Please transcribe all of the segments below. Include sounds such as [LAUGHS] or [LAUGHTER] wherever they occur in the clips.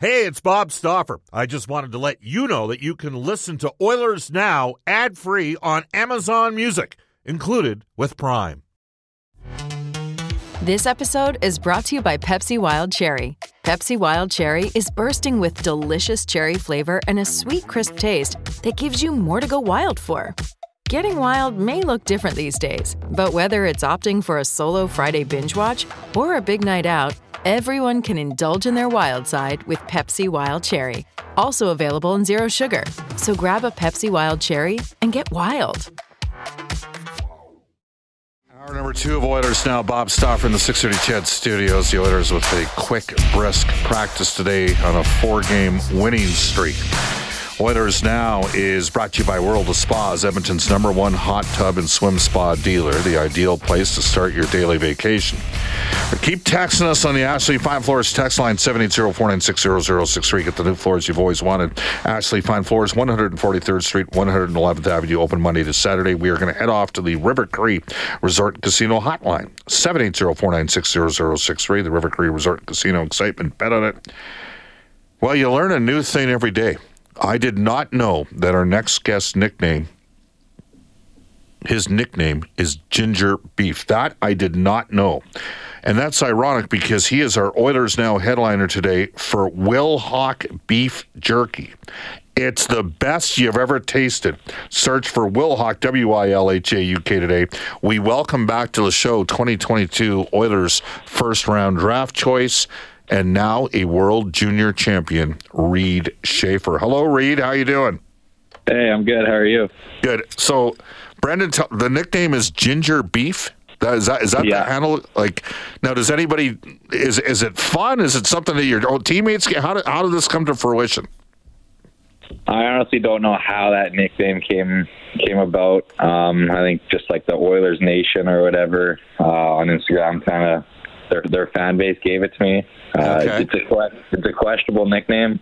Hey, it's Bob Stauffer. I just wanted to let you know that you can listen to Oilers Now ad free on Amazon Music, included with Prime. This episode is brought to you by Pepsi Wild Cherry. Pepsi Wild Cherry is bursting with delicious cherry flavor and a sweet, crisp taste that gives you more to go wild for. Getting wild may look different these days, but whether it's opting for a solo Friday binge watch or a big night out, Everyone can indulge in their wild side with Pepsi Wild Cherry, also available in Zero Sugar. So grab a Pepsi Wild Cherry and get wild. Hour number two of Oilers now. Bob Stauffer in the 630 CHED studios. The Oilers with a quick, brisk practice today on a four game winning streak. Oilers Now is brought to you by World of Spas, Edmonton's number one hot tub and swim spa dealer, the ideal place to start your daily vacation. Keep texting us on the Ashley Fine Floors text line 780-496-0063. Get the new floors you've always wanted. Ashley Fine Floors, 143rd Street, 111th Avenue, open Monday to Saturday. We are going to head off to the River Cree Resort Casino hotline, 780-496-0063. The River Cree Resort Casino excitement. Bet on it. Well, you learn a new thing every day. I did not know that our next guest's nickname, his nickname is Ginger Beef. That I did not know. And that's ironic because he is our Oilers Now headliner today for Wilhauk Beef Jerky. It's the best you've ever tasted. Search for Wilhauk, W I L H A U K today. We welcome back to the show 2022 Oilers first round draft choice and now a world junior champion, Reid Schaefer. Hello, Reid. How you doing? Hey, I'm good. How are you? Good. So, Brendan, the nickname is Ginger Beef. That, is that is that Yeah. the handle? Like, now does anybody is is it fun? Is it something that your own teammates get? How did how did this come to fruition? I honestly don't know how that nickname came came about. Um, I think just like the Oilers Nation or whatever uh, on Instagram, kind of their their fan base gave it to me. Uh, Okay. It's a it's a questionable nickname,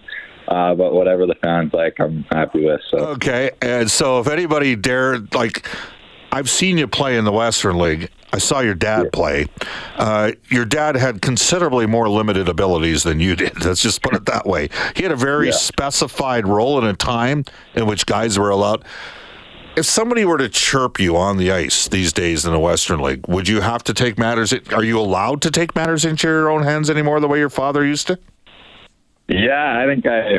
uh, but whatever the fans like, I'm happy with. So Okay, and so if anybody dare, like, I've seen you play in the Western League. I saw your dad play. Uh, your dad had considerably more limited abilities than you did. [LAUGHS] Let's just put it that way. He had a very Yeah. specified role in a time in which guys were allowed. If somebody were to chirp you on the ice these days in the Western League, would you have to take matters? Are you allowed to take matters into your own hands anymore, the way your father used to? yeah, I think I.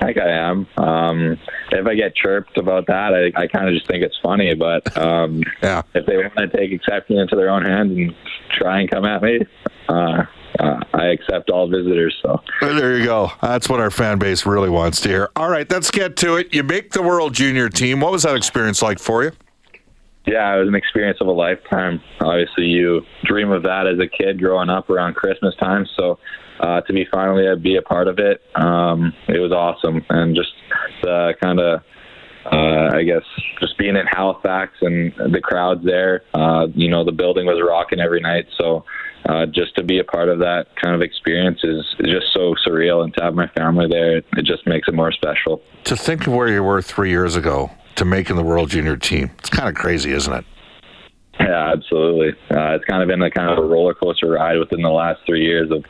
I think I am. Um, if I get chirped about that, I, I kind of just think it's funny. But um, [LAUGHS] Yeah. if they want to take exception into their own hands and try and come at me, uh, uh, I accept all visitors. So There you go. That's what our fan base really wants to hear. All right, let's get to it. You make the World Junior team. What was that experience like for you? yeah, it was an experience of a lifetime. Obviously, you dream of that as a kid growing up around Christmas time. So uh, to be finally uh, be a part of it, um, it was awesome, and just the kind of. Uh, I guess just being in Halifax and the crowds there, uh, you know, the building was rocking every night. So uh, just to be a part of that kind of experience is, is just so surreal. And to have my family there, it, it just makes it more special. To think of where you were three years ago to making the World Junior team, it's kind of crazy, isn't it? Yeah, absolutely. Uh, it's kind of been a kind of a roller coaster ride within the last three years of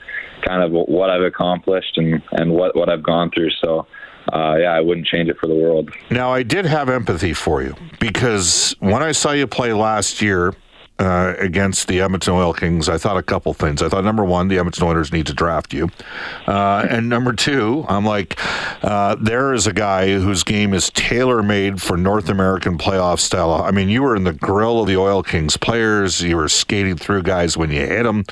kind of what I've accomplished and, and what, what I've gone through. So, uh, yeah, I wouldn't change it for the world. Now, I did have empathy for you because when I saw you play last year uh, against the Edmonton Oil Kings, I thought a couple things. I thought, number one, the Edmonton Oilers need to draft you. Uh, and number two, I'm like, uh, there is a guy whose game is tailor made for North American playoff style. I mean, you were in the grill of the Oil Kings players, you were skating through guys when you hit them.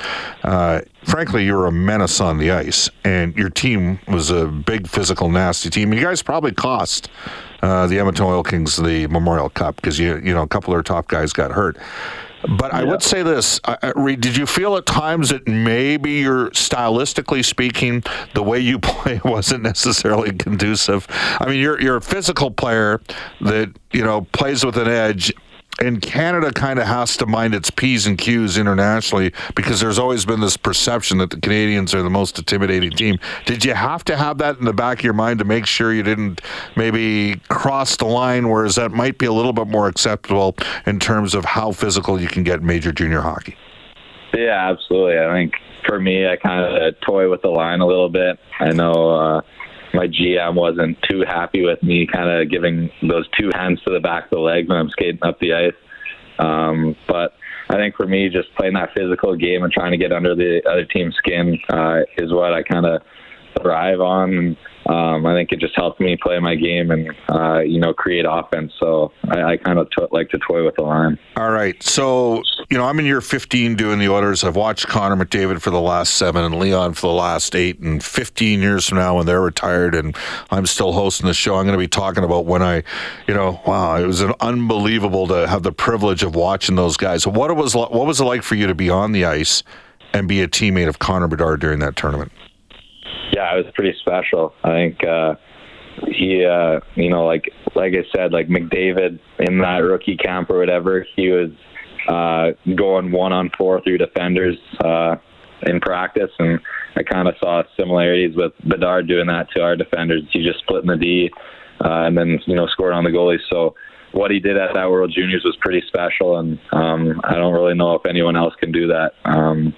Uh, frankly, you were a menace on the ice, and your team was a big, physical, nasty team. You guys probably cost uh, the Edmonton Oil Kings the Memorial Cup because you you know a couple of their top guys got hurt. But I would say this, uh, uh, Reid, did you feel at times that maybe you're stylistically speaking, the way you [LAUGHS] play wasn't necessarily conducive? I mean, you're you're a physical player that you know plays with an edge. And Canada kind of has to mind its P's and Q's internationally because there's always been this perception that the Canadians are the most intimidating team. Did you have to have that in the back of your mind to make sure you didn't maybe cross the line, whereas that might be a little bit more acceptable in terms of how physical you can get in major junior hockey? Yeah, absolutely. I think for me, I kind of toy with the line a little bit. I know uh, my GM wasn't too happy with me kind of giving those two hands to the back of the leg when I'm skating up the ice. Um, but I think for me, just playing that physical game and trying to get under the other team's skin uh, is what I kind of thrive on. Um, I think it just helped me play my game and uh, you know create offense. So I, I kind of to- like to toy with the line. All right, so you know I'm in year 15 doing the Oilers. I've watched Connor McDavid for the last seven and Leon for the last eight. And 15 years from now, when they're retired and I'm still hosting the show, I'm going to be talking about when I, you know, wow, it was an unbelievable to have the privilege of watching those guys. What it was, what was it like for you to be on the ice and be a teammate of Connor Bedard during that tournament? Yeah, it was pretty special. I think uh, he, uh, you know, like like I said, like McDavid in that rookie camp or whatever, he was uh, going one on four through defenders uh, in practice, and I kind of saw similarities with Bedard doing that to our defenders. He just split in the D, uh, and then you know scored on the goalies. So what he did at that World Juniors was pretty special, and um, I don't really know if anyone else can do that um,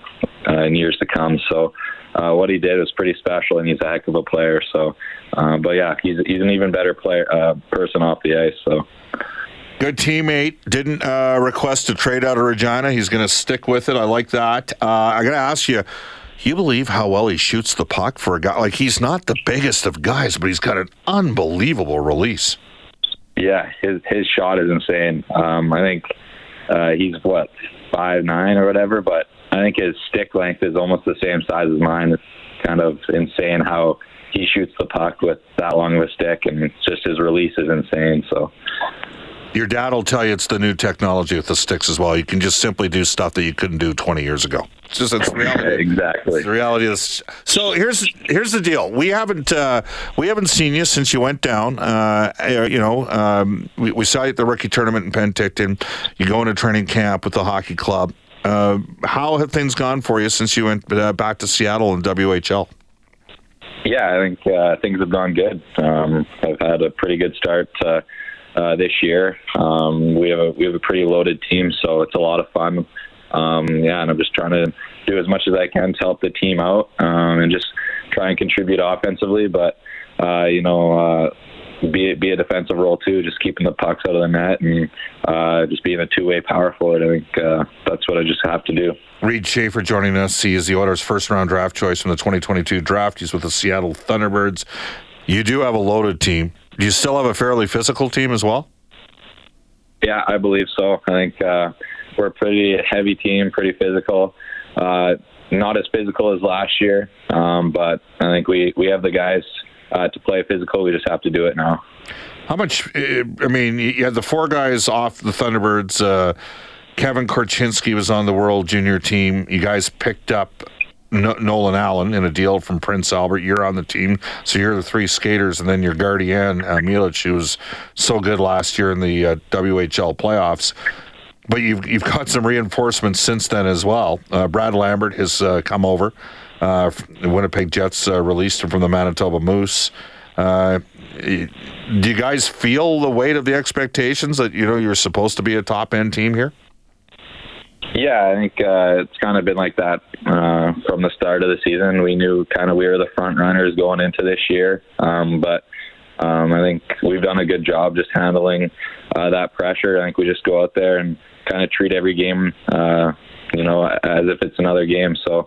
uh, in years to come. So uh, what he did was pretty special, and he's a heck of a player. So, uh, but yeah, he's he's an even better player uh, person off the ice. So. Good teammate. Didn't uh, request a trade out of Regina. He's going to stick with it. I like that. Uh, I got to ask you. You believe how well he shoots the puck for a guy like he's not the biggest of guys, but he's got an unbelievable release. Yeah, his his shot is insane. Um, I think uh, he's what five nine or whatever, but I think his stick length is almost the same size as mine. It's kind of insane how he shoots the puck with that long of a stick, and just his release is insane. So. Your dad will tell you it's the new technology with the sticks as well. You can just simply do stuff that you couldn't do 20 years ago. It's just it's reality. [LAUGHS] exactly. It's the reality of this. So here's here's the deal. We haven't uh, we haven't seen you since you went down. Uh, you know, um, we, we saw you at the rookie tournament in Penticton. You go into training camp with the hockey club. Uh, how have things gone for you since you went uh, back to Seattle and WHL? Yeah, I think uh, things have gone good. Um, I've had a pretty good start uh, uh, this year. Um, we have a we have a pretty loaded team, so it's a lot of fun. Um, yeah, and I'm just trying to do as much as I can to help the team out um, and just try and contribute offensively. But uh, you know, uh, be be a defensive role too, just keeping the pucks out of the net and uh, just being a two way power forward. I think uh, that's what I just have to do. Reid Schaefer joining us. He is the Oilers' first round draft choice from the 2022 draft. He's with the Seattle Thunderbirds. You do have a loaded team. Do you still have a fairly physical team as well? Yeah, I believe so. I think uh, we're a pretty heavy team, pretty physical. Uh, not as physical as last year, um, but I think we, we have the guys uh, to play physical. We just have to do it now. How much? I mean, you had the four guys off the Thunderbirds. Uh, Kevin Korchinski was on the World Junior team. You guys picked up Nolan Allen in a deal from Prince Albert. You're on the team, so you're the three skaters, and then your guardian uh, Milic, who was so good last year in the uh, WHL playoffs. But you've you've got some reinforcements since then as well. Uh, Brad Lambert has uh, come over. Uh, the Winnipeg Jets uh, released him from the Manitoba Moose. Do you guys feel the weight of the expectations that you know you're supposed to be a top end team here? Yeah, I think uh, it's kind of been like that uh, from the start of the season. We knew kind of we were the front runners going into this year, um, but um, I think we've done a good job just handling uh, that pressure. I think we just go out there and kind of treat every game, uh, you know, as if it's another game. So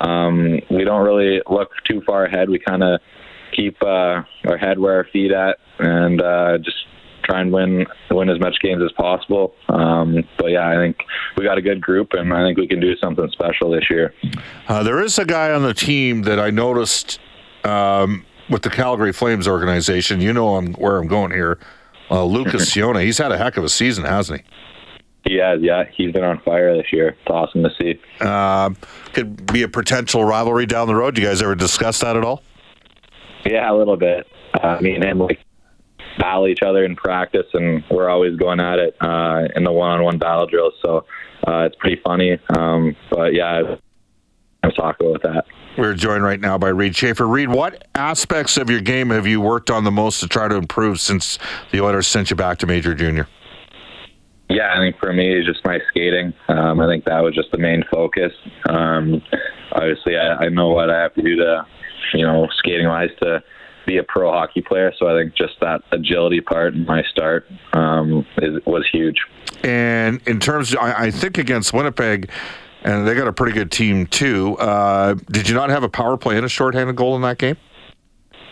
um, we don't really look too far ahead. We kind of keep uh, our head where our feet at, and uh, just try and win win as much games as possible. Um, but yeah, I think we got a good group, and I think we can do something special this year. Uh, there is a guy on the team that I noticed um, with the Calgary Flames organization. You know I'm, where I'm going here. Uh, Lucas [LAUGHS] Ciona. He's had a heck of a season, hasn't he? He has, yeah. He's been on fire this year. It's awesome to see. Uh, could be a potential rivalry down the road. You guys ever discuss that at all? Yeah, a little bit. Uh, me and him like battle each other in practice, and we're always going at it uh, in the one-on-one battle drills. So uh, it's pretty funny. Um, but yeah, I'm talking about that. We're joined right now by Reid Schaefer. Reid, what aspects of your game have you worked on the most to try to improve since the Oilers sent you back to Major Junior? Yeah, I think for me, it's just my skating. Um, I think that was just the main focus. Um, obviously, I, I know what I have to do to, you know, skating wise to be a pro hockey player. So I think just that agility part in my start um, is, was huge. And in terms, of, I, I think against Winnipeg, and they got a pretty good team too. Uh, did you not have a power play and a shorthanded goal in that game?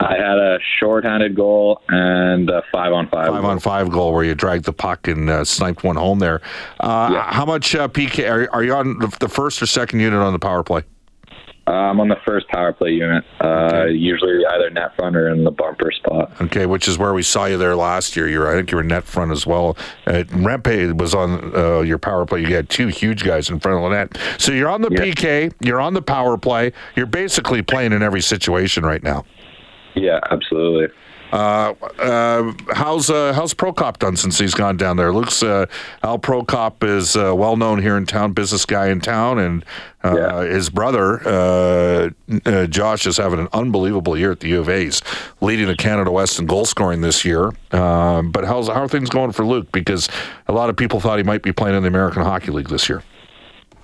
I had a shorthanded goal and a five on five. Five on five goal where you dragged the puck and uh, sniped one home there. Uh, Yeah. How much uh, PK are, are you on the, first or second unit on the power play? Uh, I'm on the first power play unit, uh, usually either net front or in the bumper spot. Okay, which is where we saw you there last year. You're, I think you were net front as well. Uh, Rempe was on uh, your power play. You had two huge guys in front of the net. So you're on the Yeah. PK, you're on the power play. You're basically playing in every situation right now. Yeah, absolutely. Uh, uh, how's uh, how's Prokop done since he's gone down there? Luke's uh, Al Prokop is uh, well known here in town, business guy in town, and uh, Yeah. his brother uh, uh, Josh is having an unbelievable year at the U of A. He's leading the Canada West in goal scoring this year. Um, but how's how are things going for Luke? Because a lot of people thought he might be playing in the American Hockey League this year.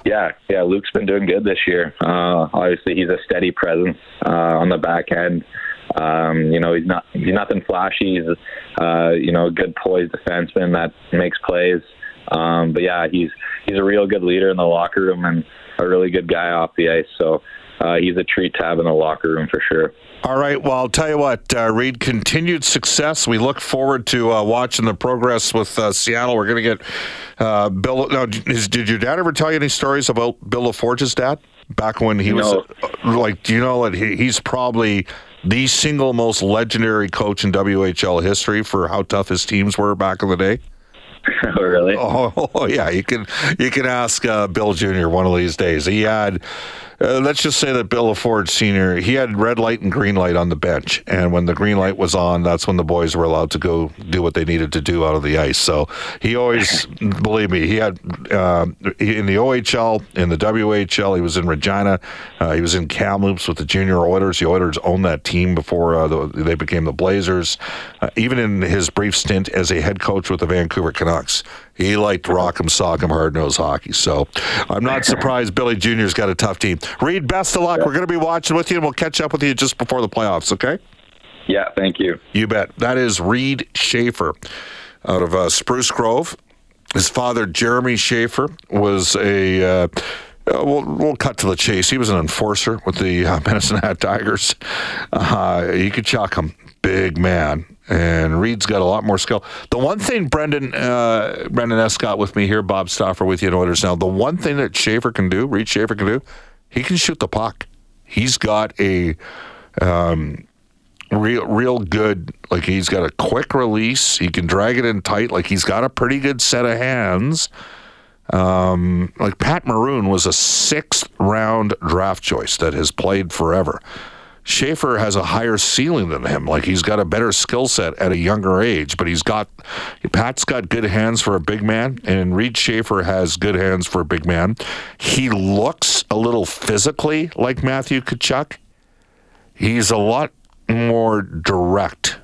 Yeah, yeah. Luke's been doing good this year. Uh, obviously, he's a steady presence uh, on the back end. Um, you know, he's not he's nothing flashy. He's uh, you know a good poised defenseman that makes plays. Um, but yeah, he's he's a real good leader in the locker room and a really good guy off the ice. So uh, he's a treat to have in the locker room for sure. All right. Well, I'll tell you what, uh, Reid, continued success. We look forward to uh, watching the progress with uh, Seattle. We're going to get uh, Bill. Now, is, did your dad ever tell you any stories about Bill LaForge's dad back when he was No. uh, like? Do you know that he, he's probably the single most legendary coach in WHL history for how tough his teams were back in the day? [LAUGHS] really? [LAUGHS] Oh, yeah, you can you can ask uh, Bill Jr. one of these days. He had, uh, let's just say that Bill LaForge Sr. He had red light and green light on the bench, and when the green light was on, that's when the boys were allowed to go do what they needed to do out of the ice. So he always, [LAUGHS] believe me, he had uh, in the OHL, in the WHL, he was in Regina, uh, he was in Kamloops with the Junior Oilers. The Oilers owned that team before uh, the, they became the Blazers. Uh, even in his brief stint as a head coach with the Vancouver Canucks, he liked rock'em sock'em hard nosed hockey. So I'm not surprised Billy Jr.'s got a tough team. Reid, best of luck. We're going to be watching with you, and we'll catch up with you just before the playoffs. Okay? Yeah, thank you. You bet. That is Reid Schaefer out of uh, Spruce Grove. His father, Jeremy Schaefer, was a. Uh, uh, we'll, we'll cut to the chase. He was an enforcer with the uh, [LAUGHS] Medicine Hat Tigers. Uh, you could chuck him. Big man. And Reid's got a lot more skill. The one thing Brendan uh, Brendan Escott with me here, Bob Stauffer with you in Oilers now. The one thing that Schaefer can do, Reed Schaefer can do, he can shoot the puck. He's got a um, real real good like he's got a quick release he can drag it in tight like he's got a pretty good set of hands um, like pat maroon was a sixth round draft choice that has played forever Schaefer has a higher ceiling than him. Like he's got a better skill set at a younger age, but he's got Pat's got good hands for a big man, and Reid Schaefer has good hands for a big man. He looks a little physically like Matthew Tkachuk he's a lot more direct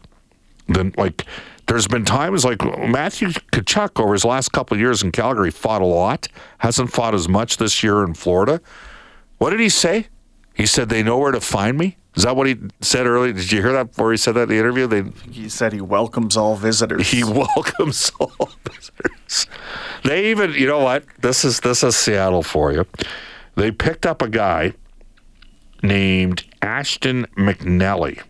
than like there's been times like Matthew Tkachuk over his last couple years in Calgary fought a lot, hasn't fought as much this year in Florida. What did he say? He said they know where to find me. Is that what he said earlier? Did you hear that before he said that in the interview? They He said he welcomes all visitors. he [LAUGHS] welcomes all visitors. They even, you know what? This is this is Seattle for you. They picked up a guy named Ashton McNally.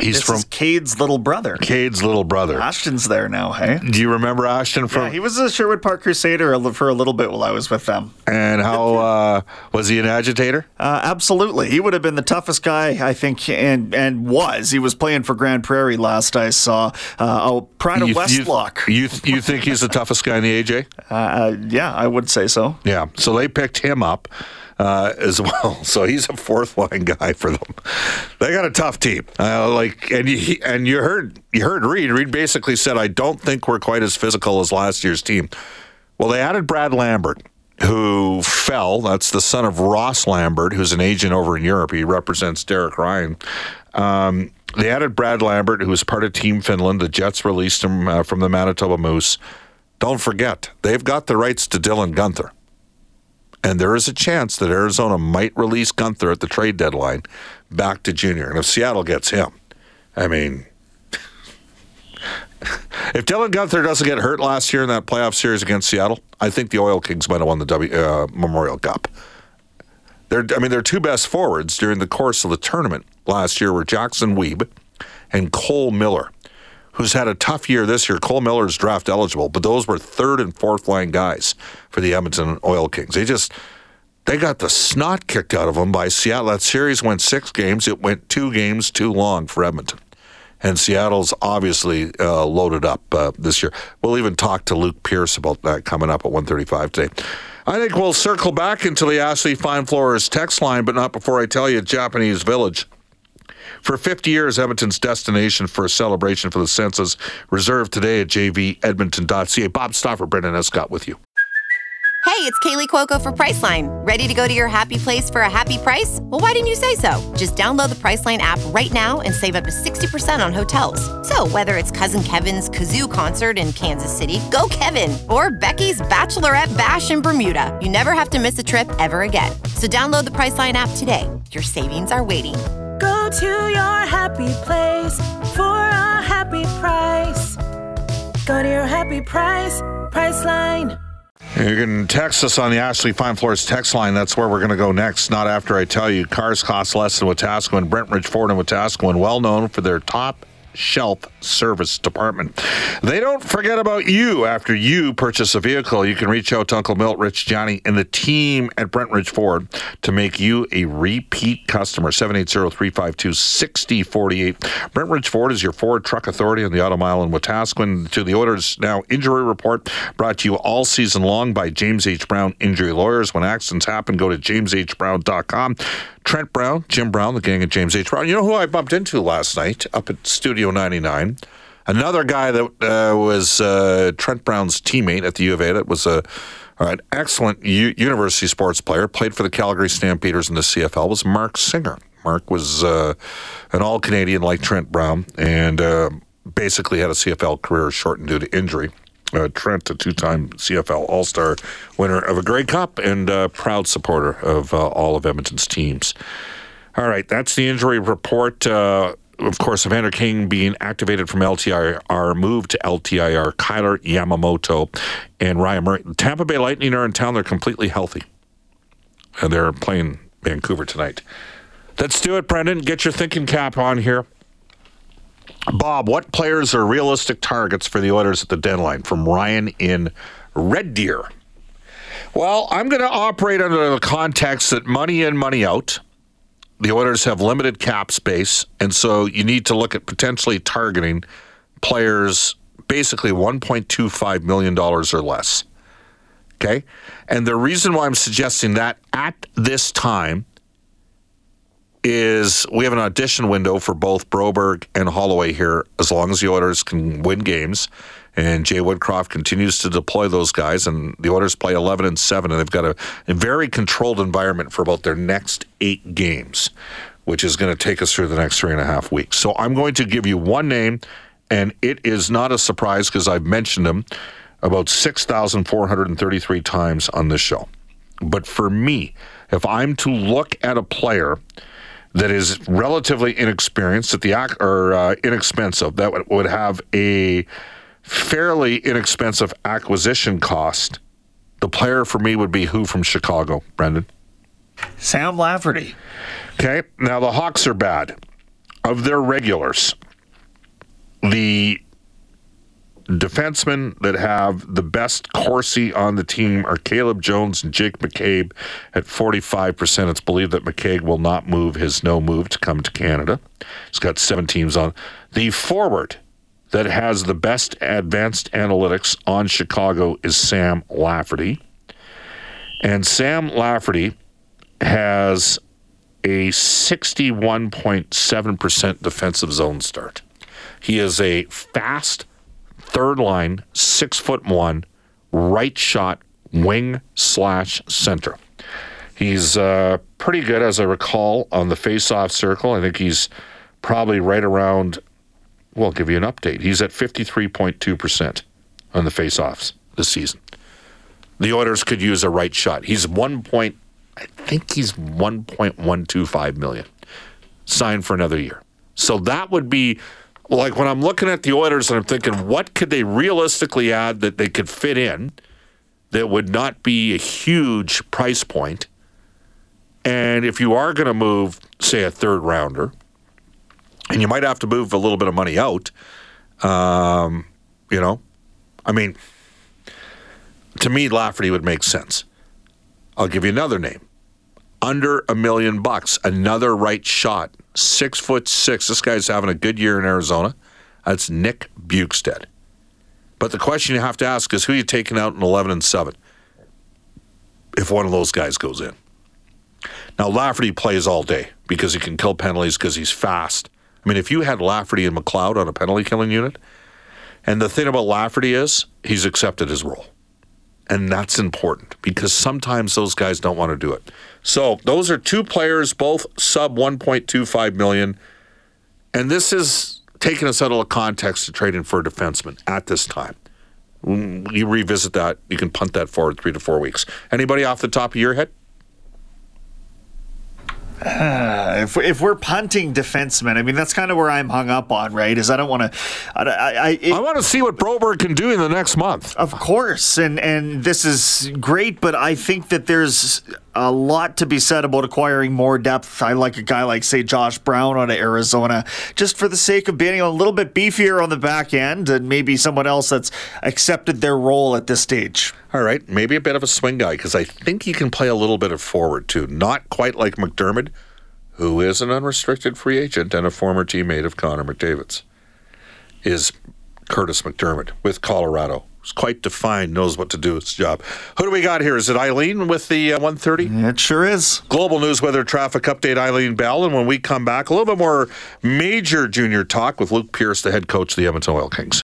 He's this from Cade's little brother. Cade's little brother. Ashton's there now, hey? Do you remember Ashton from? Yeah, he was a Sherwood Park Crusader for a little bit while I was with them. and how [LAUGHS] uh, was he an agitator? Uh, absolutely, he would have been the toughest guy, I think, and and was. He was playing for Grande Prairie last I saw. Uh, oh, Pride of You- you- Westlock. You, you think he's the toughest guy in the AJ? [LAUGHS] uh, uh, yeah, I would say so. Yeah. So they picked him up uh, as [LAUGHS] well. So he's a fourth line guy for them. They got a tough team. Uh, like, and you and you heard you heard Reid. Reid basically said, "I don't think we're quite as physical as last year's team." Well, they added Brad Lambert. Who fell? That's the son of Ross Lambert, who's an agent over in Europe. He represents Derek Ryan. Um, they added Brad Lambert, who was part of Team Finland. The Jets released him uh, from the Manitoba Moose. don't forget, they've got the rights to Dylan Guenther. And there is a chance that Arizona might release Guenther at the trade deadline back to junior. And if Seattle gets him, I mean, [LAUGHS] if Dylan Guenther doesn't get hurt last year in that playoff series against Seattle, I think the Oil Kings might have won the w, uh, Memorial Cup. They're, I mean, their two best forwards during the course of the tournament last year were Jackson Wiebe and Cole Miller who's had a tough year this year. Cole Miller is draft eligible, but those were third and fourth line guys for the Edmonton Oil Kings. They just they got the snot kicked out of them by Seattle. That series went six games. It went two games too long for Edmonton. And Seattle's obviously uh, loaded up uh, this year. We'll even talk to Luke Pierce about that coming up at 1:35 today. I think we'll circle back into the Ashley Fine Floors text line, but not before I tell you Japanese Village. For 50 years, Edmonton's destination for a celebration for the senses, reserved today at jvedmonton.ca. Bob Stauffer, Brendan Escott with you. Hey, it's Kaley Cuoco for Priceline. Ready to go to your happy place for a happy price? Well, why didn't you say so? Just download the Priceline app right now and save up to 60% on hotels. So, whether it's Cousin Kevin's Kazoo concert in Kansas City, go Kevin, or Becky's Bachelorette Bash in Bermuda, you never have to miss a trip ever again. So, download the Priceline app today. Your savings are waiting Go to your happy place for a happy price. Go to your happy price, Priceline. You can text us on the Ashley Fine Floors text line. That's where we're going to go next. Not after I tell you, cars cost less than Wetaskiwin. Brentridge Ford and Wetaskiwin, well known for their top shelf service department. They don't forget about you after you purchase a vehicle. You can reach out to Uncle Milt, Rich, Johnny, and the team at Brentridge Ford to make you a repeat customer. 780-352-6048. Brentridge Ford is your Ford truck authority on the Auto Mile in Wetaskiwin. To the Oilers Now Injury Report brought to you all season long by James H. Brown Injury Lawyers. When accidents happen, go to jameshbrown.com. Trent Brown, Jim Brown, the gang of James H. Brown. You know who I bumped into last night up at Studio 99? Another guy that uh, was uh, Trent Brown's teammate at the U of A that was a an excellent U- university sports player, played for the Calgary Stampeders in the CFL, was Mark Singer. Mark was uh, an all Canadian like Trent Brown and uh, basically had a CFL career shortened due to injury. Uh, Trent, a two time CFL All Star winner of a Grey Cup and a proud supporter of uh, all of Edmonton's teams. All right, that's the injury report. Uh, of course, Evander Kane being activated from LTIR, moved to LTIR. Kailer Yamamoto and Ryan Murray. Tampa Bay Lightning are in town. They're completely healthy. And they're playing Vancouver tonight. Let's do it, Brendan. Get your thinking cap on here. Bob, what players are realistic targets for the Oilers at the deadline? From Ryan in Red Deer. Well, I'm going to operate under the context that money in, money out. The Oilers have limited cap space, and so you need to look at potentially targeting players basically $1.25 million or less. Okay? And the reason why I'm suggesting that at this time is we have an audition window for both Broberg and Holloway here as long as the Oilers can win games. And Jay Woodcroft continues to deploy those guys, and the Oilers play 11 and 7, and they've got a, a very controlled environment for about their next eight games, which is going to take us through the next three and a half weeks. So I'm going to give you one name, and it is not a surprise because I've mentioned him about 6,433 times on this show. But for me, if I'm to look at a player that is relatively inexperienced, that the or uh, inexpensive, that would have a fairly inexpensive acquisition cost. The player for me would be who from Chicago, Brendan? Sam Lafferty. Okay, now the Hawks are bad. Of their regulars, the defensemen that have the best Corsi on the team are Caleb Jones and Jake McCabe at 45%. It's believed that McCabe will not move his no move to come to Canada. He's got seven teams on. The forward that has the best advanced analytics on Chicago is Sam Lafferty. And Sam Lafferty has a 61.7% defensive zone start. He is a fast third line, six foot one, right shot, wing slash center. He's uh, pretty good, as I recall, on the face-off circle. I think he's probably right around. Well, I'll give you an update. He's at 53.2% on the face-offs this season. The Oilers could use a right shot. He's one point, I think he's 1.125 million signed for another year. So that would be like when I'm looking at the Oilers and I'm thinking, what could they realistically add that they could fit in that would not be a huge price point? And if you are going to move, say, a third rounder, and you might have to move a little bit of money out, um, you know, I mean, to me, Lafferty would make sense. I'll give you another name. Under a million bucks, another right shot, six foot six. This guy's having a good year in Arizona. That's Nick Bjugstad. But the question you have to ask is who are you taking out in 11 and 7 if one of those guys goes in? Now, Lafferty plays all day because he can kill penalties because he's fast. I mean, if you had Lafferty and McLeod on a penalty killing unit, and the thing about Lafferty is he's accepted his role. And that's important because sometimes those guys don't want to do it. So those are two players, both sub 1.25 million. And this is taking us out of context to trade in for a defenseman at this time. When you revisit that, you can punt that forward three to four weeks. Anybody off the top of your head? Uh, [SIGHS] if, if we're punting defensemen, I mean that's kind of where I'm hung up on, right? Is I don't want to. I I, it, I want to see what Broberg can do in the next month. Of course, and and this is great, but I think that there's a lot to be said about acquiring more depth. I like a guy like say Josh Brown out of Arizona, just for the sake of being a little bit beefier on the back end, and maybe someone else that's accepted their role at this stage. All right, maybe a bit of a swing guy because I think he can play a little bit of forward too. Not quite like McDermott, who is an unrestricted free agent and a former teammate of Connor McDavid's, is Curtis McDermott with Colorado. He's quite defined, knows what to do his job. Who do we got here? Is it Eileen with the uh, 130? It sure is. Global news weather traffic update, Eileen Bell. And when we come back, a little bit more major junior talk with Luke Pierce, the head coach of the Edmonton Oil Kings.